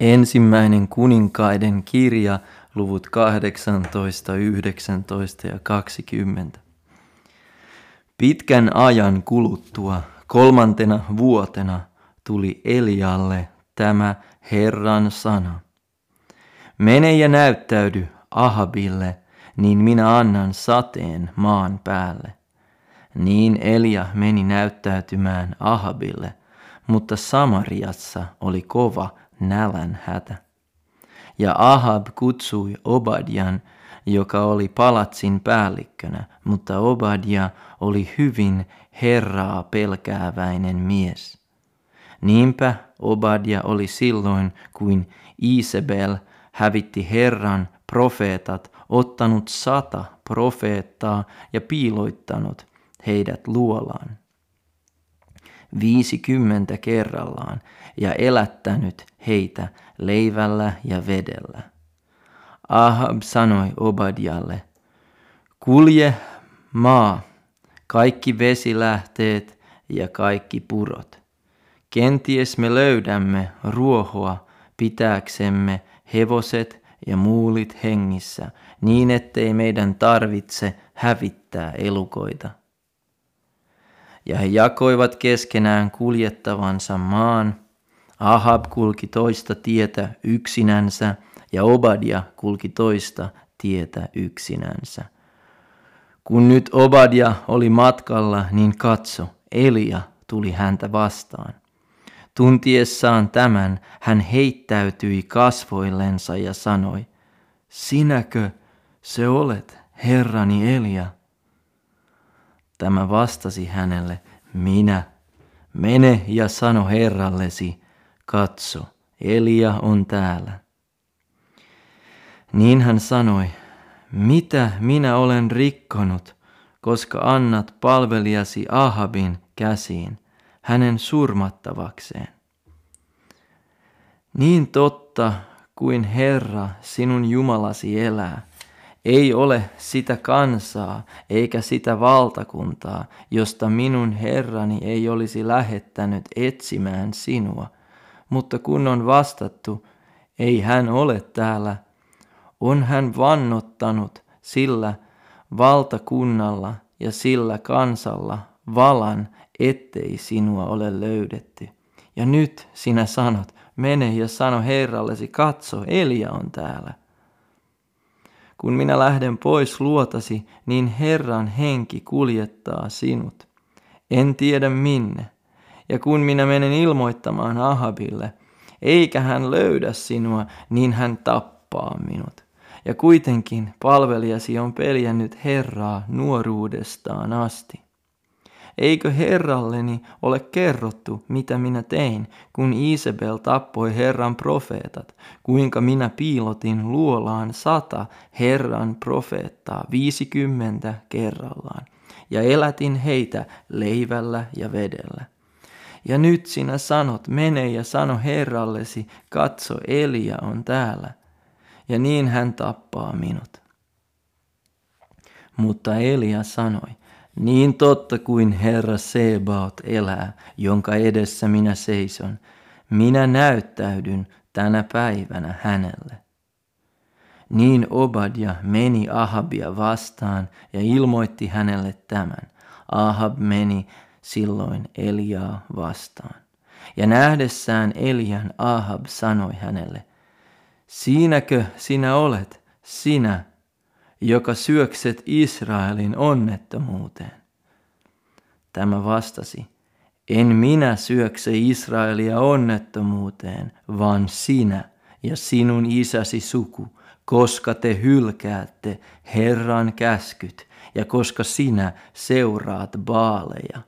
Ensimmäinen kuninkaiden kirja, luvut 18, 19 ja 20. Pitkän ajan kuluttua, kolmantena vuotena, tuli Elialle tämä Herran sana. Mene ja näyttäydy Ahabille, niin minä annan sateen maan päälle. Niin Elia meni näyttäytymään Ahabille, mutta Samariassa oli kova nälän hätä. Ja Ahab kutsui Obadian, joka oli palatsin päällikkönä, mutta Obadia oli hyvin Herraa pelkääväinen mies. Niinpä Obadia oli silloin, kuin Isabel hävitti Herran profeetat, ottanut sata profeettaa ja piiloittanut heidät luolaan. Viisikymmentä kerrallaan ja elättänyt heitä leivällä ja vedellä. Ahab sanoi Obadialle, kulje maa, kaikki vesilähteet ja kaikki purot. Kenties me löydämme ruohoa pitääksemme hevoset ja muulit hengissä, niin ettei meidän tarvitse hävittää elukoita. Ja he jakoivat keskenään kuljettavansa maan. Ahab kulki toista tietä yksinänsä ja Obadia kulki toista tietä yksinänsä. Kun nyt Obadia oli matkalla, niin katso, Elia tuli häntä vastaan. Tuntiessaan tämän hän heittäytyi kasvoillensa ja sanoi, Sinäkö se olet, herrani Elia? Tämä vastasi hänelle, minä. Mene ja sano herrallesi, katso, Elia on täällä. Niin hän sanoi, mitä minä olen rikkonut, koska annat palvelijasi Ahabin käsiin – hänen surmattavakseen. Niin totta kuin Herra sinun Jumalasi elää, ei ole sitä kansaa eikä sitä valtakuntaa, josta minun Herrani ei olisi lähettänyt etsimään sinua. Mutta kun on vastattu, ei hän ole täällä, on hän vannottanut sillä valtakunnalla ja sillä kansalla valan, ettei sinua ole löydetty. Ja nyt sinä sanot, mene ja sano Herrallesi, katso, Elia on täällä. Kun minä lähden pois luotasi, niin Herran henki kuljettaa sinut. En tiedä minne. Ja kun minä menen ilmoittamaan Ahabille, eikä hän löydä sinua, niin hän tappaa minut. Ja kuitenkin palvelijasi on peljännyt Herraa nuoruudestaan asti. Eikö herralleni ole kerrottu, mitä minä tein, kun Isabel tappoi Herran profeetat, kuinka minä piilotin luolaan sata Herran profeettaa viisikymmentä kerrallaan, ja elätin heitä leivällä ja vedellä. Ja nyt sinä sanot, mene ja sano herrallesi, katso Elia on täällä. Ja niin hän tappaa minut. Mutta Elia sanoi, niin totta kuin Herra Sebaot elää, jonka edessä minä seison, minä näyttäydyn tänä päivänä hänelle. Niin Obadia meni Ahabia vastaan ja ilmoitti hänelle tämän. Ahab meni silloin Eliaa vastaan. Ja nähdessään Elian Ahab sanoi hänelle, Siinäkö sinä olet, sinä, joka syökset Israelin onnettomuuteen. Tämä vastasi, en minä syökse Israelia onnettomuuteen, vaan sinä ja sinun isäsi suku, koska te hylkäätte Herran käskyt ja koska sinä seuraat baaleja.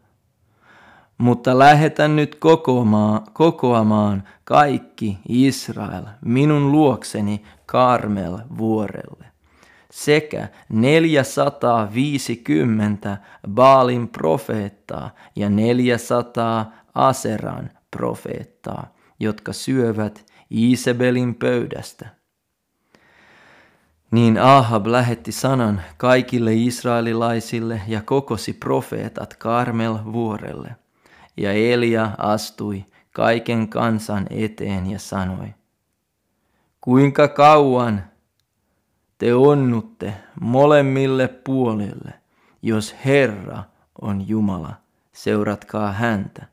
Mutta lähetän nyt kokoamaan, kokoamaan kaikki Israel minun luokseni Karmel vuorelle sekä 450 Baalin profeettaa ja 400 Aseran profeettaa, jotka syövät Isabelin pöydästä. Niin Ahab lähetti sanan kaikille israelilaisille ja kokosi profeetat Karmel vuorelle. Ja Elia astui kaiken kansan eteen ja sanoi, kuinka kauan te onnutte molemmille puolille, jos Herra on Jumala, seuratkaa häntä.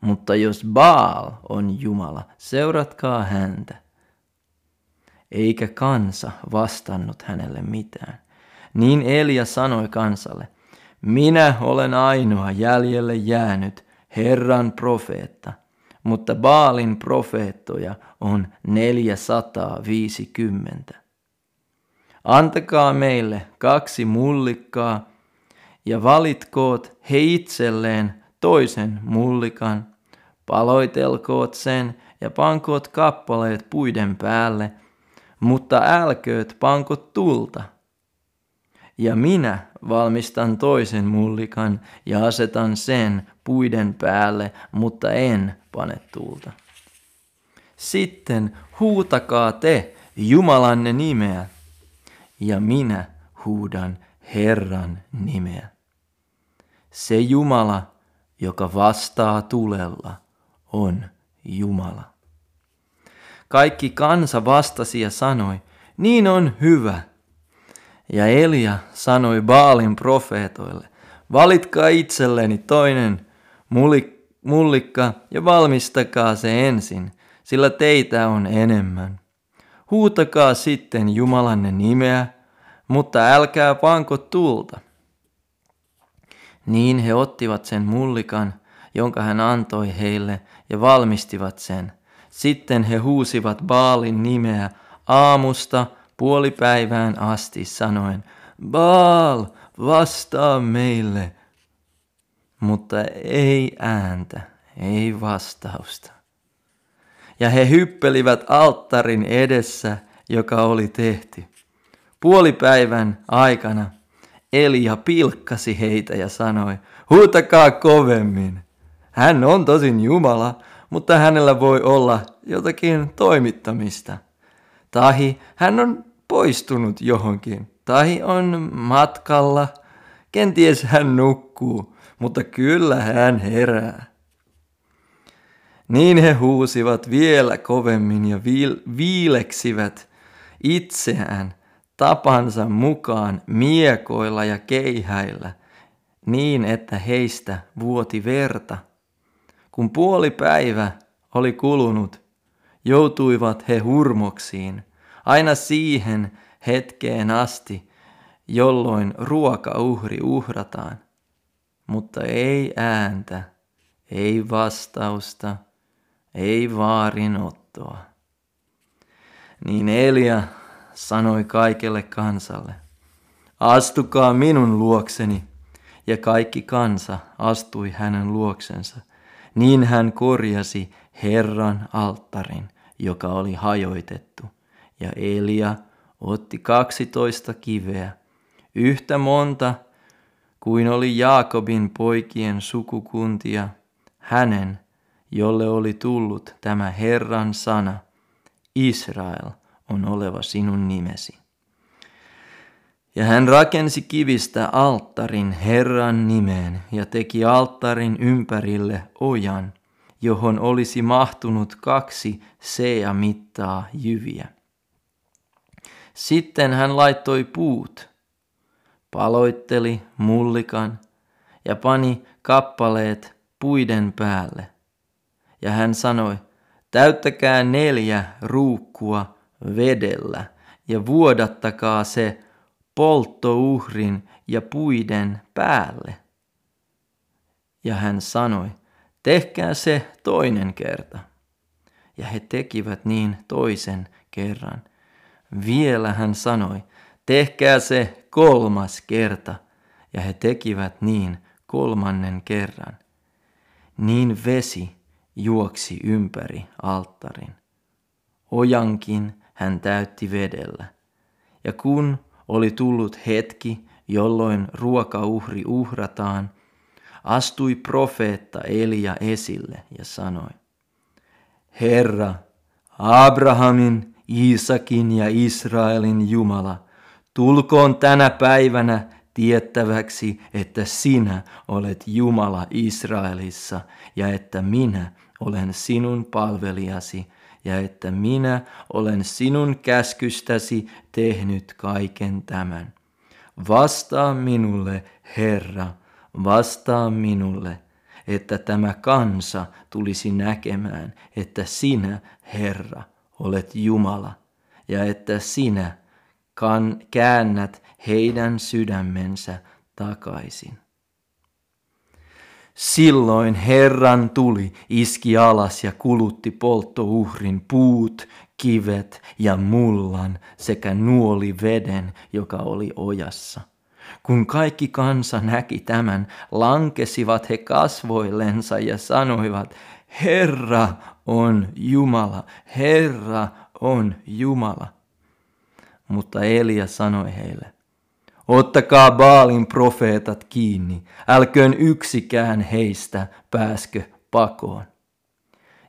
Mutta jos Baal on Jumala, seuratkaa häntä. Eikä kansa vastannut hänelle mitään. Niin Elia sanoi kansalle, minä olen ainoa jäljelle jäänyt Herran profeetta, mutta Baalin profeettoja on 450. Antakaa meille kaksi mullikkaa ja valitkoot he itselleen toisen mullikan, paloitelkoot sen ja pankoot kappaleet puiden päälle, mutta älkööt pankot tulta. Ja minä valmistan toisen mullikan ja asetan sen puiden päälle, mutta en pane tulta. Sitten huutakaa te Jumalanne nimeä, ja minä huudan Herran nimeä. Se Jumala, joka vastaa tulella, on Jumala. Kaikki kansa vastasi ja sanoi, niin on hyvä. Ja Elia sanoi Baalin profeetoille, valitkaa itselleni toinen mullikka ja valmistakaa se ensin, sillä teitä on enemmän. Huutakaa sitten Jumalanne nimeä, mutta älkää panko tulta. Niin he ottivat sen mullikan, jonka hän antoi heille, ja valmistivat sen. Sitten he huusivat Baalin nimeä aamusta puolipäivään asti sanoen, Baal, vastaa meille. Mutta ei ääntä, ei vastausta. Ja he hyppelivät alttarin edessä, joka oli tehty. Puolipäivän aikana Elia pilkkasi heitä ja sanoi, huutakaa kovemmin. Hän on tosin Jumala, mutta hänellä voi olla jotakin toimittamista. Tahi hän on poistunut johonkin. Tahi on matkalla. Kenties hän nukkuu, mutta kyllä hän herää. Niin he huusivat vielä kovemmin ja viileksivät itseään tapansa mukaan miekoilla ja keihäillä, niin että heistä vuoti verta. Kun puoli päivä oli kulunut, joutuivat he hurmoksiin, aina siihen hetkeen asti, jolloin ruokauhri uhrataan. Mutta ei ääntä, ei vastausta, ei vaarinottoa. Niin Elia sanoi kaikelle kansalle, astukaa minun luokseni. Ja kaikki kansa astui hänen luoksensa. Niin hän korjasi Herran alttarin, joka oli hajoitettu. Ja Elia otti kaksitoista kiveä, yhtä monta kuin oli Jaakobin poikien sukukuntia, hänen, jolle oli tullut tämä Herran sana, Israel – on oleva sinun nimesi. Ja hän rakensi kivistä alttarin Herran nimeen ja teki alttarin ympärille ojan, johon olisi mahtunut kaksi sea mittaa jyviä. Sitten hän laittoi puut, paloitteli mullikan ja pani kappaleet puiden päälle. Ja hän sanoi, täyttäkää neljä ruukkua vedellä ja vuodattakaa se polttouhrin ja puiden päälle. Ja hän sanoi, tehkää se toinen kerta. Ja he tekivät niin toisen kerran. Vielä hän sanoi, tehkää se kolmas kerta. Ja he tekivät niin kolmannen kerran. Niin vesi juoksi ympäri alttarin. Ojankin hän täytti vedellä. Ja kun oli tullut hetki, jolloin ruokauhri uhrataan, astui profeetta Elia esille ja sanoi, Herra, Abrahamin, Iisakin ja Israelin Jumala, tulkoon tänä päivänä tiettäväksi, että sinä olet Jumala Israelissa ja että minä olen sinun palvelijasi ja että minä olen sinun käskystäsi tehnyt kaiken tämän. Vastaa minulle, Herra, vastaa minulle, että tämä kansa tulisi näkemään, että sinä, Herra, olet Jumala, ja että sinä kan, käännät heidän sydämensä takaisin. Silloin Herran tuli, iski alas ja kulutti polttouhrin puut, kivet ja mullan sekä nuoli veden, joka oli ojassa. Kun kaikki kansa näki tämän, lankesivat he kasvoillensa ja sanoivat, Herra on Jumala, Herra on Jumala. Mutta Elia sanoi heille, Ottakaa Baalin profeetat kiinni, älköön yksikään heistä pääskö pakoon.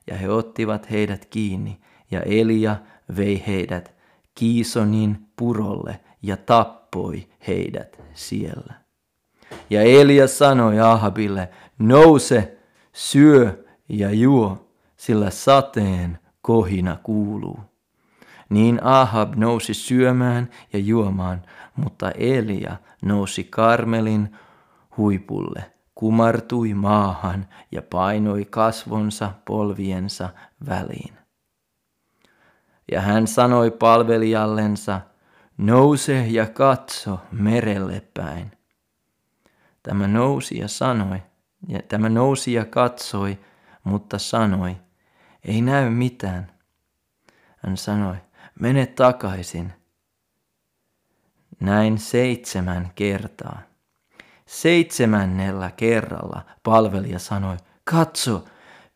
Ja he ottivat heidät kiinni, ja Elia vei heidät Kiisonin purolle ja tappoi heidät siellä. Ja Elia sanoi Ahabille, nouse, syö ja juo, sillä sateen kohina kuuluu. Niin Ahab nousi syömään ja juomaan, mutta Elia nousi Karmelin huipulle, kumartui maahan ja painoi kasvonsa polviensa väliin. Ja hän sanoi palvelijallensa, nouse ja katso merelle päin. Tämä nousi ja sanoi, ja tämä nousi ja katsoi, mutta sanoi, ei näy mitään. Hän sanoi, mene takaisin. Näin seitsemän kertaa. Seitsemännellä kerralla palvelija sanoi, katso,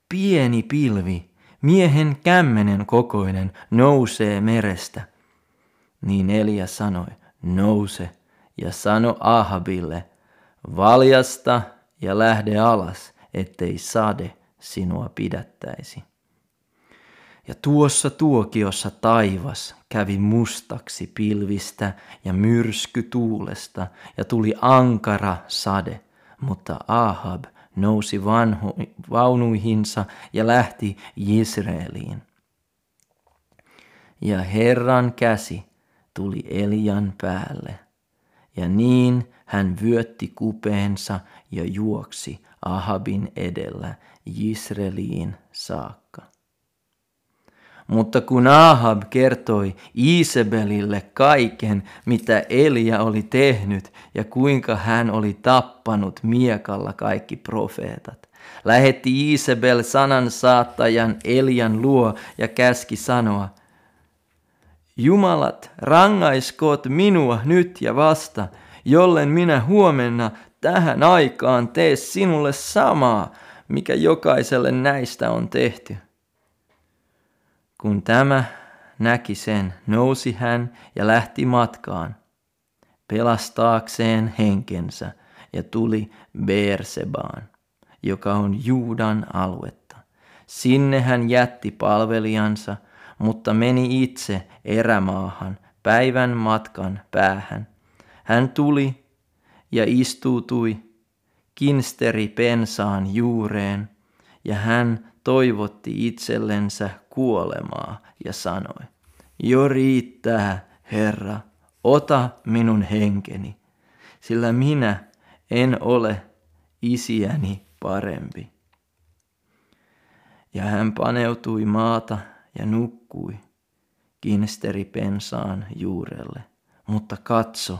pieni pilvi, miehen kämmenen kokoinen, nousee merestä. Niin Elia sanoi, nouse, ja sano Ahabille, valjasta ja lähde alas, ettei sade sinua pidättäisi. Ja tuossa tuokiossa taivas kävi mustaksi pilvistä ja myrsky tuulesta ja tuli ankara sade, mutta Ahab nousi vanhu, vaunuihinsa ja lähti Israeliin. Ja Herran käsi tuli Elian päälle, ja niin hän vyötti kupeensa ja juoksi Ahabin edellä Israeliin saakka. Mutta kun Ahab kertoi Isabelille kaiken, mitä Elia oli tehnyt ja kuinka hän oli tappanut miekalla kaikki profeetat, lähetti Isabel sanan saattajan Elian luo ja käski sanoa, Jumalat, rangaiskoot minua nyt ja vasta, jollen minä huomenna tähän aikaan tee sinulle samaa, mikä jokaiselle näistä on tehty. Kun tämä näki sen, nousi hän ja lähti matkaan, pelastaakseen henkensä ja tuli Beersebaan, joka on Juudan aluetta. Sinne hän jätti palvelijansa, mutta meni itse erämaahan päivän matkan päähän. Hän tuli ja istuutui kinsteri pensaan juureen, ja hän toivotti itsellensä kuolemaa ja sanoi, jo riittää, Herra, ota minun henkeni, sillä minä en ole isiäni parempi. Ja hän paneutui maata ja nukkui pensaan juurelle. Mutta katso,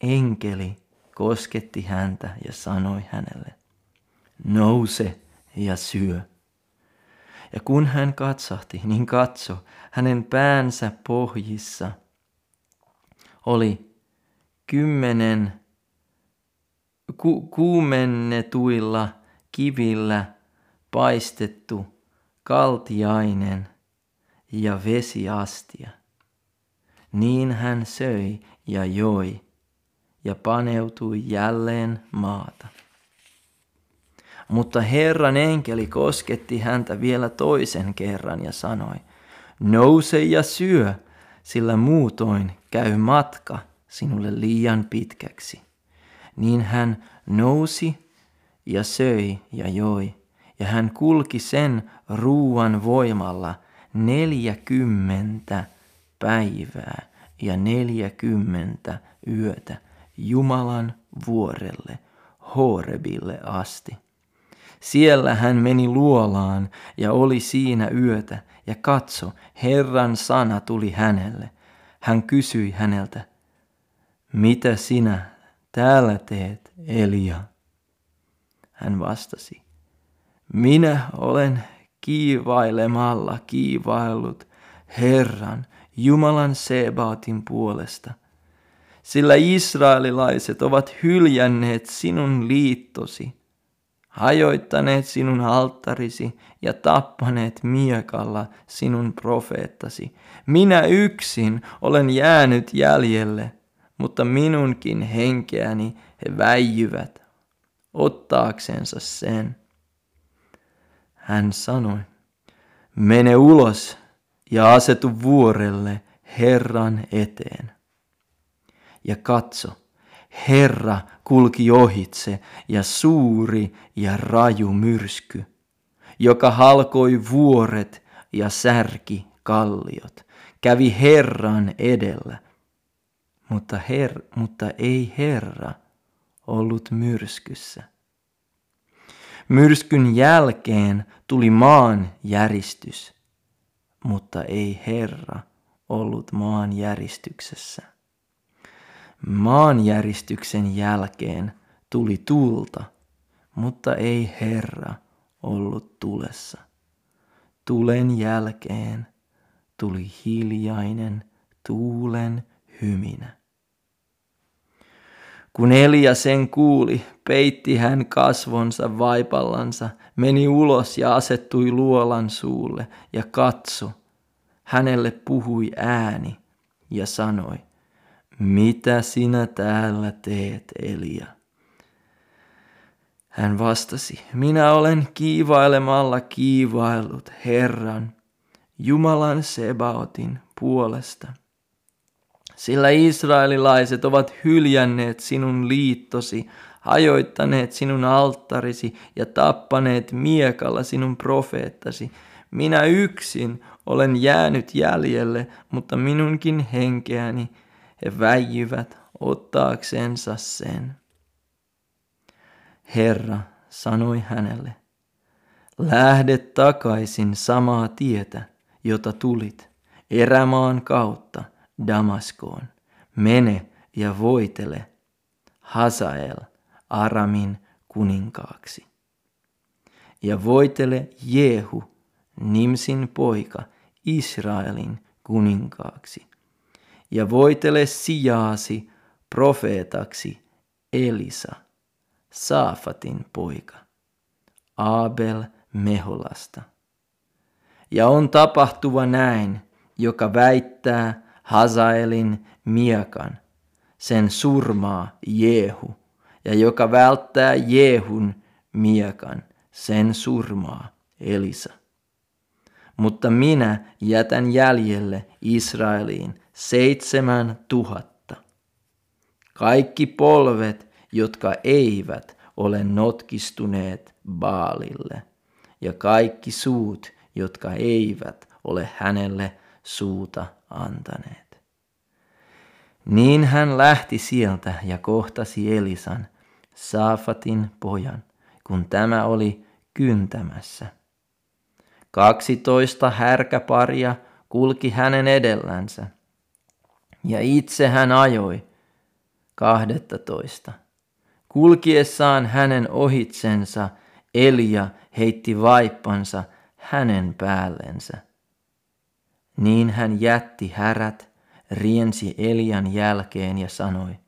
enkeli kosketti häntä ja sanoi hänelle, nouse ja syö. Ja kun hän katsahti, niin katso, hänen päänsä pohjissa oli kymmenen ku- kuumennetuilla kivillä paistettu kaltiainen ja vesiastia. Niin hän söi ja joi ja paneutui jälleen maata. Mutta Herran enkeli kosketti häntä vielä toisen kerran ja sanoi, nouse ja syö, sillä muutoin käy matka sinulle liian pitkäksi. Niin hän nousi ja söi ja joi, ja hän kulki sen ruuan voimalla neljäkymmentä päivää ja neljäkymmentä yötä Jumalan vuorelle, Horebille asti. Siellä hän meni luolaan ja oli siinä yötä, ja katso, Herran sana tuli hänelle. Hän kysyi häneltä, mitä sinä täällä teet, Elia? Hän vastasi, minä olen kiivailemalla kiivaillut Herran, Jumalan Sebaotin puolesta, sillä israelilaiset ovat hyljänneet sinun liittosi, hajoittaneet sinun alttarisi ja tappaneet miekalla sinun profeettasi. Minä yksin olen jäänyt jäljelle, mutta minunkin henkeäni he väijyvät ottaaksensa sen. Hän sanoi, mene ulos ja asetu vuorelle Herran eteen. Ja katso, Herra kulki ohitse ja suuri ja raju myrsky, joka halkoi vuoret ja särki kalliot, kävi Herran edellä. Mutta, her, mutta ei Herra ollut myrskyssä. Myrskyn jälkeen tuli maan järistys, mutta ei Herra ollut maan järjestyksessä. Maanjäristyksen jälkeen tuli tulta, mutta ei Herra ollut tulessa. Tulen jälkeen tuli hiljainen tuulen hyminä. Kun Elia sen kuuli, peitti hän kasvonsa vaipallansa, meni ulos ja asettui luolan suulle ja katso. Hänelle puhui ääni ja sanoi, mitä sinä täällä teet, Elia? Hän vastasi, minä olen kiivailemalla kiivaillut Herran, Jumalan Sebaotin puolesta. Sillä israelilaiset ovat hyljänneet sinun liittosi, hajoittaneet sinun alttarisi ja tappaneet miekalla sinun profeettasi. Minä yksin olen jäänyt jäljelle, mutta minunkin henkeäni he väijyvät ottaaksensa sen. Herra sanoi hänelle, lähde takaisin samaa tietä, jota tulit, erämaan kautta Damaskoon. Mene ja voitele Hazael Aramin kuninkaaksi. Ja voitele Jehu, Nimsin poika, Israelin kuninkaaksi ja voitele sijaasi profeetaksi Elisa, Saafatin poika, Abel Meholasta. Ja on tapahtuva näin, joka väittää Hazaelin miekan, sen surmaa Jehu, ja joka välttää Jehun miekan, sen surmaa Elisa. Mutta minä jätän jäljelle Israeliin seitsemän tuhatta. Kaikki polvet, jotka eivät ole notkistuneet Baalille, ja kaikki suut, jotka eivät ole hänelle suuta antaneet. Niin hän lähti sieltä ja kohtasi Elisan, Saafatin pojan, kun tämä oli kyntämässä. Kaksitoista härkäparia kulki hänen edellänsä – ja itse hän ajoi kahdettatoista. Kulkiessaan hänen ohitsensa Elia heitti vaippansa hänen päällensä. Niin hän jätti härät, riensi Elian jälkeen ja sanoi,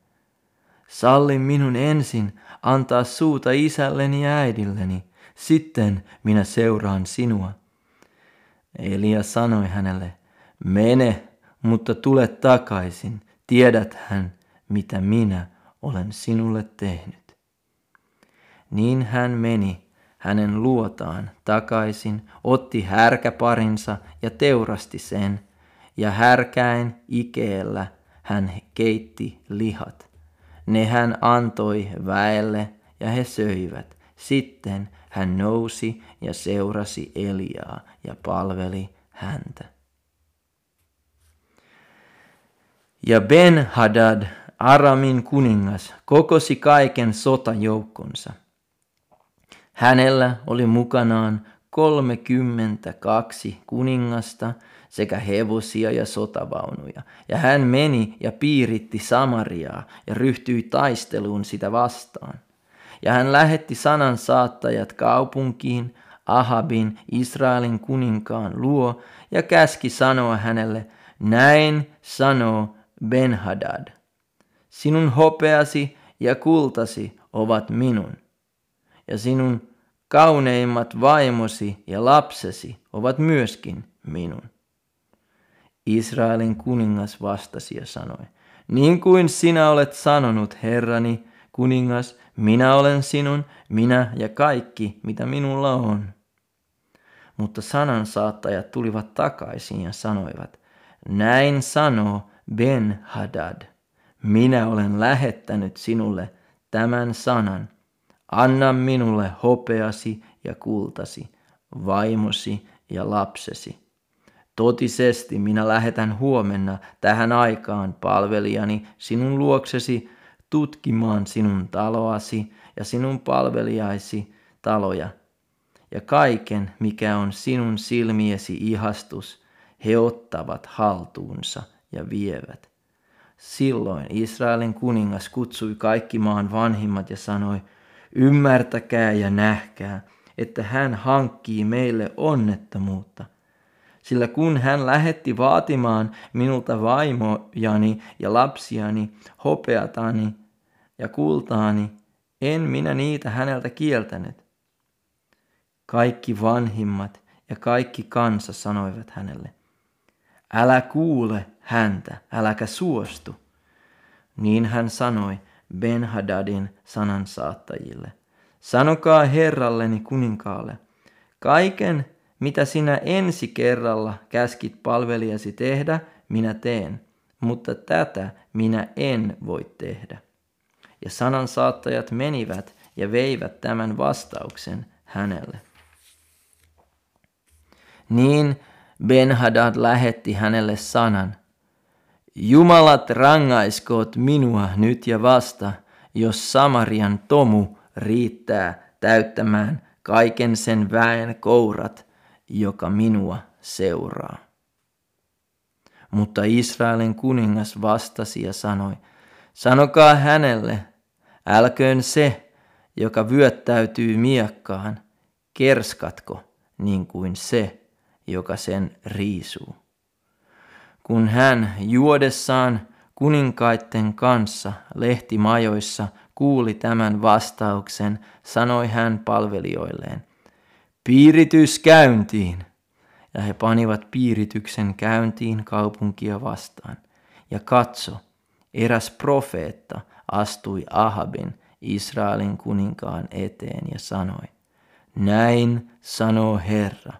Salli minun ensin antaa suuta isälleni ja äidilleni, sitten minä seuraan sinua. Elia sanoi hänelle, mene, mutta tule takaisin, tiedät hän, mitä minä olen sinulle tehnyt. Niin hän meni hänen luotaan takaisin, otti härkäparinsa ja teurasti sen, ja härkäin ikeellä hän keitti lihat. Ne hän antoi väelle ja he söivät. Sitten hän nousi ja seurasi Eliaa ja palveli häntä. Ja Ben-Hadad, Aramin kuningas, kokosi kaiken sotajoukkonsa. Hänellä oli mukanaan 32 kuningasta sekä hevosia ja sotavaunuja. Ja hän meni ja piiritti Samariaa ja ryhtyi taisteluun sitä vastaan. Ja hän lähetti sanan saattajat kaupunkiin, Ahabin, Israelin kuninkaan luo, ja käski sanoa hänelle, näin sanoo Benhadad. Sinun hopeasi ja kultasi ovat minun, ja sinun kauneimmat vaimosi ja lapsesi ovat myöskin minun. Israelin kuningas vastasi ja sanoi, niin kuin sinä olet sanonut, herrani, kuningas, minä olen sinun, minä ja kaikki, mitä minulla on. Mutta sanan saattajat tulivat takaisin ja sanoivat, näin sanoo Ben-Hadad, minä olen lähettänyt sinulle tämän sanan, anna minulle hopeasi ja kultasi, vaimosi ja lapsesi. Totisesti minä lähetän huomenna tähän aikaan palvelijani sinun luoksesi tutkimaan sinun taloasi ja sinun palvelijaisi taloja. Ja kaiken, mikä on sinun silmiesi ihastus, he ottavat haltuunsa ja vievät. Silloin Israelin kuningas kutsui kaikki maan vanhimmat ja sanoi, ymmärtäkää ja nähkää, että hän hankkii meille onnettomuutta. Sillä kun hän lähetti vaatimaan minulta vaimojani ja lapsiani, hopeatani ja kultaani, en minä niitä häneltä kieltänyt. Kaikki vanhimmat ja kaikki kansa sanoivat hänelle, älä kuule häntä, äläkä suostu. Niin hän sanoi Ben-Hadadin sanansaattajille, sanokaa herralleni kuninkaalle, kaiken mitä sinä ensi kerralla käskit palvelijasi tehdä, minä teen, mutta tätä minä en voi tehdä. Ja sanansaattajat menivät ja veivät tämän vastauksen hänelle. Niin Ben-Hadad lähetti hänelle sanan, Jumalat rangaiskoot minua nyt ja vasta, jos Samarian tomu riittää täyttämään kaiken sen väen kourat, joka minua seuraa. Mutta Israelin kuningas vastasi ja sanoi, sanokaa hänelle, älköön se, joka vyöttäytyy miekkaan, kerskatko niin kuin se, joka sen riisuu. Kun hän juodessaan kuninkaitten kanssa lehtimajoissa kuuli tämän vastauksen, sanoi hän palvelijoilleen, piiritys käyntiin. Ja he panivat piirityksen käyntiin kaupunkia vastaan. Ja katso, eräs profeetta astui Ahabin, Israelin kuninkaan eteen ja sanoi, näin sanoo Herra,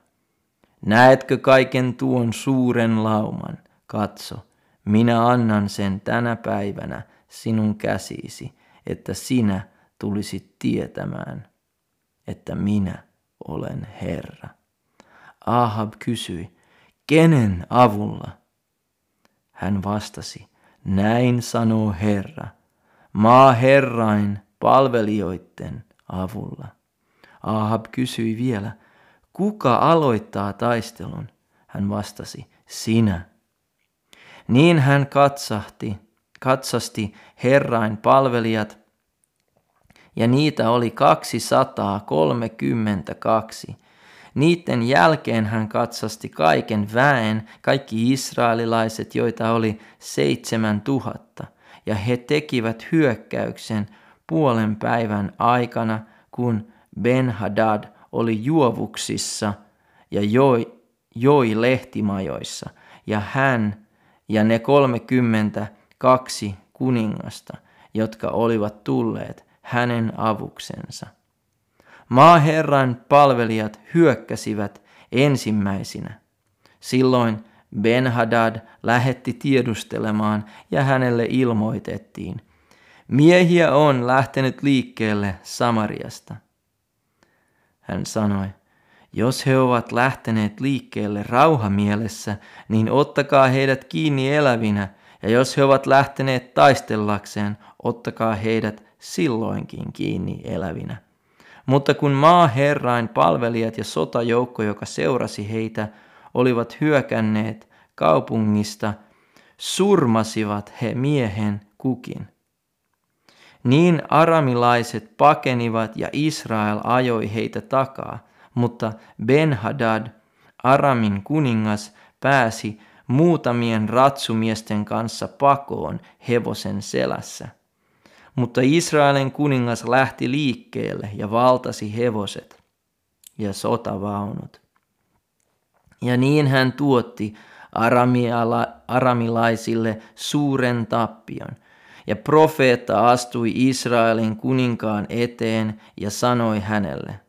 näetkö kaiken tuon suuren lauman? Katso, minä annan sen tänä päivänä sinun käsisi, että sinä tulisit tietämään, että minä olen Herra. Ahab kysyi, kenen avulla? Hän vastasi, näin sanoo Herra, maa Herrain palvelijoiden avulla. Ahab kysyi vielä, kuka aloittaa taistelun? Hän vastasi, sinä. Niin hän katsahti, katsasti Herrain palvelijat, ja niitä oli 232. Niiden jälkeen hän katsasti kaiken väen, kaikki israelilaiset, joita oli seitsemän tuhatta, ja he tekivät hyökkäyksen puolen päivän aikana, kun Ben-Hadad oli juovuksissa ja joi, joi lehtimajoissa, ja hän ja ne kolmekymmentä kaksi kuningasta, jotka olivat tulleet hänen avuksensa. Maaherran palvelijat hyökkäsivät ensimmäisinä. Silloin Ben-Hadad lähetti tiedustelemaan ja hänelle ilmoitettiin, miehiä on lähtenyt liikkeelle Samariasta. Hän sanoi, Jos he ovat lähteneet liikkeelle rauhamielessä, niin ottakaa heidät kiinni elävinä, ja jos he ovat lähteneet taistellakseen, ottakaa heidät silloinkin kiinni elävinä. Mutta kun maaherrain palvelijat ja sotajoukko, joka seurasi heitä, olivat hyökänneet kaupungista, surmasivat he miehen kukin. Niin aramilaiset pakenivat ja Israel ajoi heitä takaa, mutta Ben-Hadad, Aramin kuningas, pääsi muutamien ratsumiesten kanssa pakoon hevosen selässä. Mutta Israelin kuningas lähti liikkeelle ja valtasi hevoset ja sotavaunut. Ja niin hän tuotti aramilaisille suuren tappion. Ja profeetta astui Israelin kuninkaan eteen ja sanoi hänelle,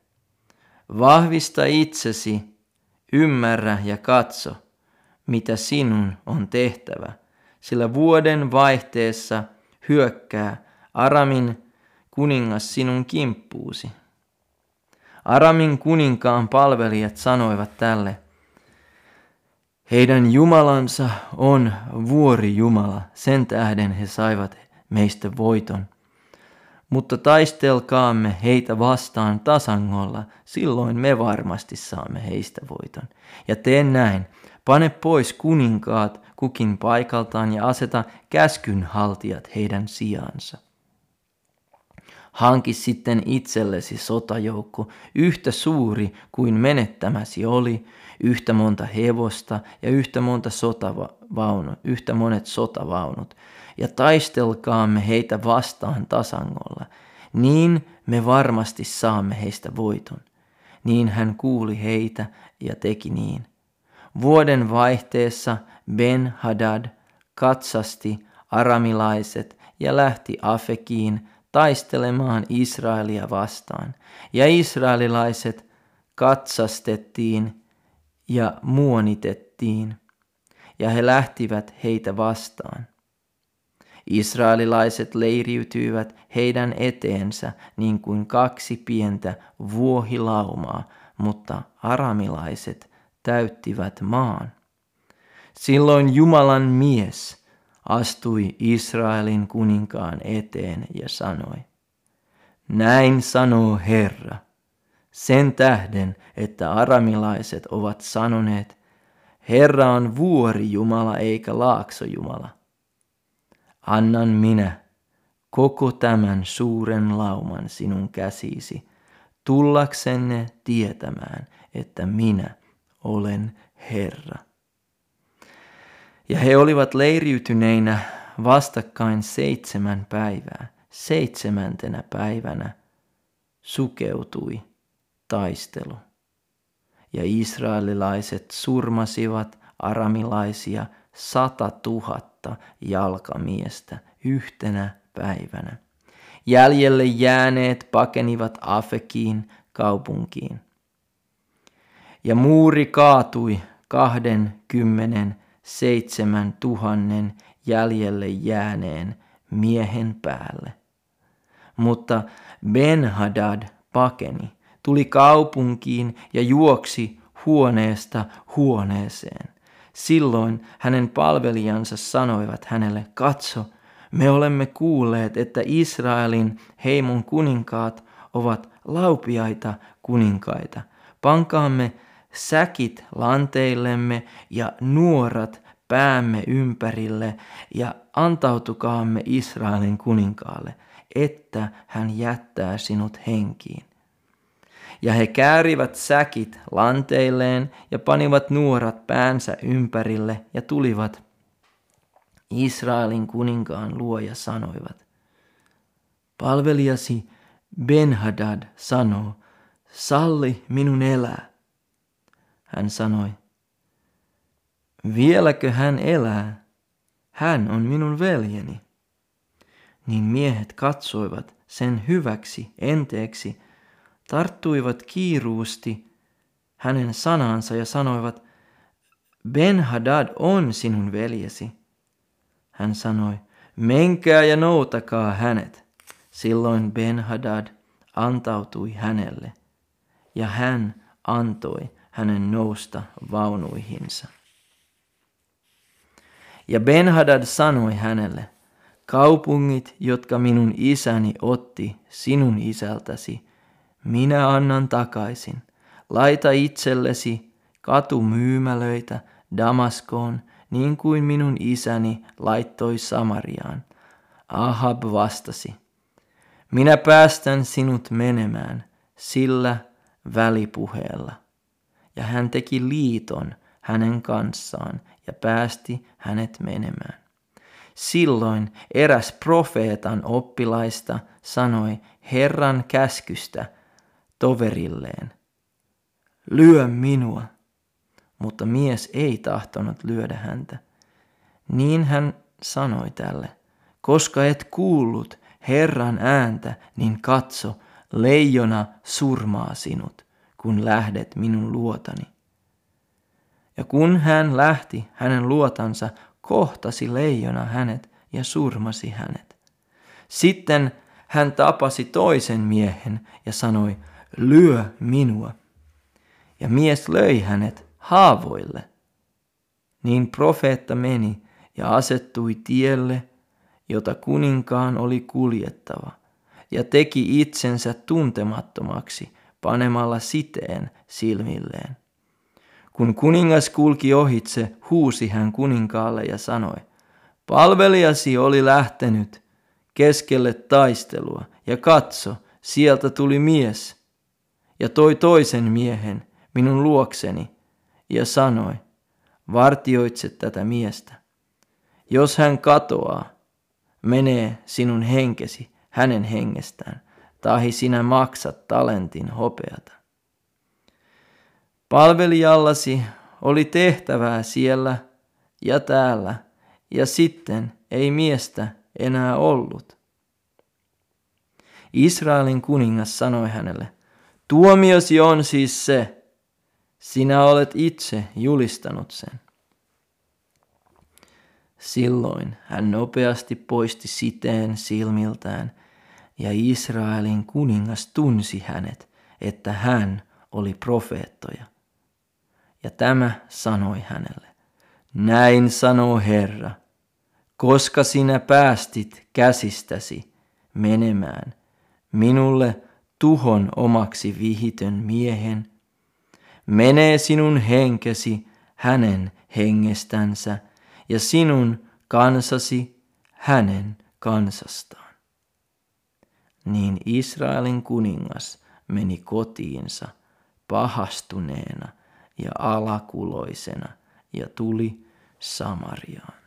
Vahvista itsesi, ymmärrä ja katso, mitä sinun on tehtävä, sillä vuoden vaihteessa hyökkää Aramin kuningas sinun kimppuusi. Aramin kuninkaan palvelijat sanoivat tälle, heidän Jumalansa on vuori Jumala, sen tähden he saivat meistä voiton. Mutta taistelkaamme heitä vastaan tasangolla, silloin me varmasti saamme heistä voiton. Ja tee näin, pane pois kuninkaat kukin paikaltaan ja aseta käskynhaltijat heidän sijaansa. Hanki sitten itsellesi sotajoukko, yhtä suuri kuin menettämäsi oli, yhtä monta hevosta ja yhtä monta sotavaunut, yhtä monet sotavaunut, ja taistelkaamme heitä vastaan tasangolla, niin me varmasti saamme heistä voiton. Niin hän kuuli heitä ja teki niin. Vuoden vaihteessa Ben-Hadad katsasti aramilaiset ja lähti Afekiin taistelemaan Israelia vastaan. Ja israelilaiset katsastettiin ja muonitettiin, ja he lähtivät heitä vastaan. Israelilaiset leiriytyivät heidän eteensä niin kuin kaksi pientä vuohilaumaa, mutta aramilaiset täyttivät maan. Silloin Jumalan mies astui Israelin kuninkaan eteen ja sanoi, näin sanoo Herra, sen tähden, että aramilaiset ovat sanoneet, Herra on vuori Jumala eikä laakso Jumala annan minä koko tämän suuren lauman sinun käsisi, tullaksenne tietämään, että minä olen Herra. Ja he olivat leiriytyneinä vastakkain seitsemän päivää. Seitsemäntenä päivänä sukeutui taistelu. Ja israelilaiset surmasivat aramilaisia sata tuhatta jalkamiestä yhtenä päivänä. Jäljelle jääneet pakenivat Afekiin kaupunkiin. Ja muuri kaatui kahden kymmenen seitsemän tuhannen jäljelle jääneen miehen päälle. Mutta Ben-Hadad pakeni, tuli kaupunkiin ja juoksi huoneesta huoneeseen. Silloin hänen palvelijansa sanoivat hänelle, katso, me olemme kuulleet, että Israelin heimon kuninkaat ovat laupiaita kuninkaita. Pankaamme säkit lanteillemme ja nuorat päämme ympärille ja antautukaamme Israelin kuninkaalle, että hän jättää sinut henkiin. Ja he käärivät säkit lanteilleen ja panivat nuorat päänsä ympärille ja tulivat Israelin kuninkaan luo ja sanoivat, palvelijasi Benhadad sanoo, salli minun elää. Hän sanoi, vieläkö hän elää? Hän on minun veljeni. Niin miehet katsoivat sen hyväksi enteeksi tarttuivat kiiruusti hänen sanansa ja sanoivat, Ben-Hadad on sinun veljesi. Hän sanoi, menkää ja noutakaa hänet. Silloin Ben-Hadad antautui hänelle, ja hän antoi hänen nousta vaunuihinsa. Ja Benhadad sanoi hänelle, kaupungit, jotka minun isäni otti sinun isältäsi, minä annan takaisin. Laita itsellesi katumyymälöitä Damaskoon, niin kuin minun isäni laittoi Samariaan. Ahab vastasi, minä päästän sinut menemään sillä välipuheella. Ja hän teki liiton hänen kanssaan ja päästi hänet menemään. Silloin eräs profeetan oppilaista sanoi Herran käskystä toverilleen, lyö minua. Mutta mies ei tahtonut lyödä häntä. Niin hän sanoi tälle, koska et kuullut Herran ääntä, niin katso, leijona surmaa sinut, kun lähdet minun luotani. Ja kun hän lähti hänen luotansa, kohtasi leijona hänet ja surmasi hänet. Sitten hän tapasi toisen miehen ja sanoi, lyö minua. Ja mies löi hänet haavoille. Niin profeetta meni ja asettui tielle, jota kuninkaan oli kuljettava, ja teki itsensä tuntemattomaksi panemalla siteen silmilleen. Kun kuningas kulki ohitse, huusi hän kuninkaalle ja sanoi, palvelijasi oli lähtenyt keskelle taistelua, ja katso, sieltä tuli mies, ja toi toisen miehen minun luokseni, ja sanoi, vartioitse tätä miestä. Jos hän katoaa, menee sinun henkesi hänen hengestään, tahi sinä maksat talentin hopeata. Palvelijallasi oli tehtävää siellä ja täällä, ja sitten ei miestä enää ollut. Israelin kuningas sanoi hänelle, tuomiosi on siis se, sinä olet itse julistanut sen. Silloin hän nopeasti poisti siteen silmiltään, ja Israelin kuningas tunsi hänet, että hän oli profeettoja. Ja tämä sanoi hänelle, näin sanoo Herra, koska sinä päästit käsistäsi menemään minulle tuhon omaksi vihitön miehen, menee sinun henkesi hänen hengestänsä ja sinun kansasi hänen kansastaan. Niin Israelin kuningas meni kotiinsa pahastuneena ja alakuloisena ja tuli Samariaan.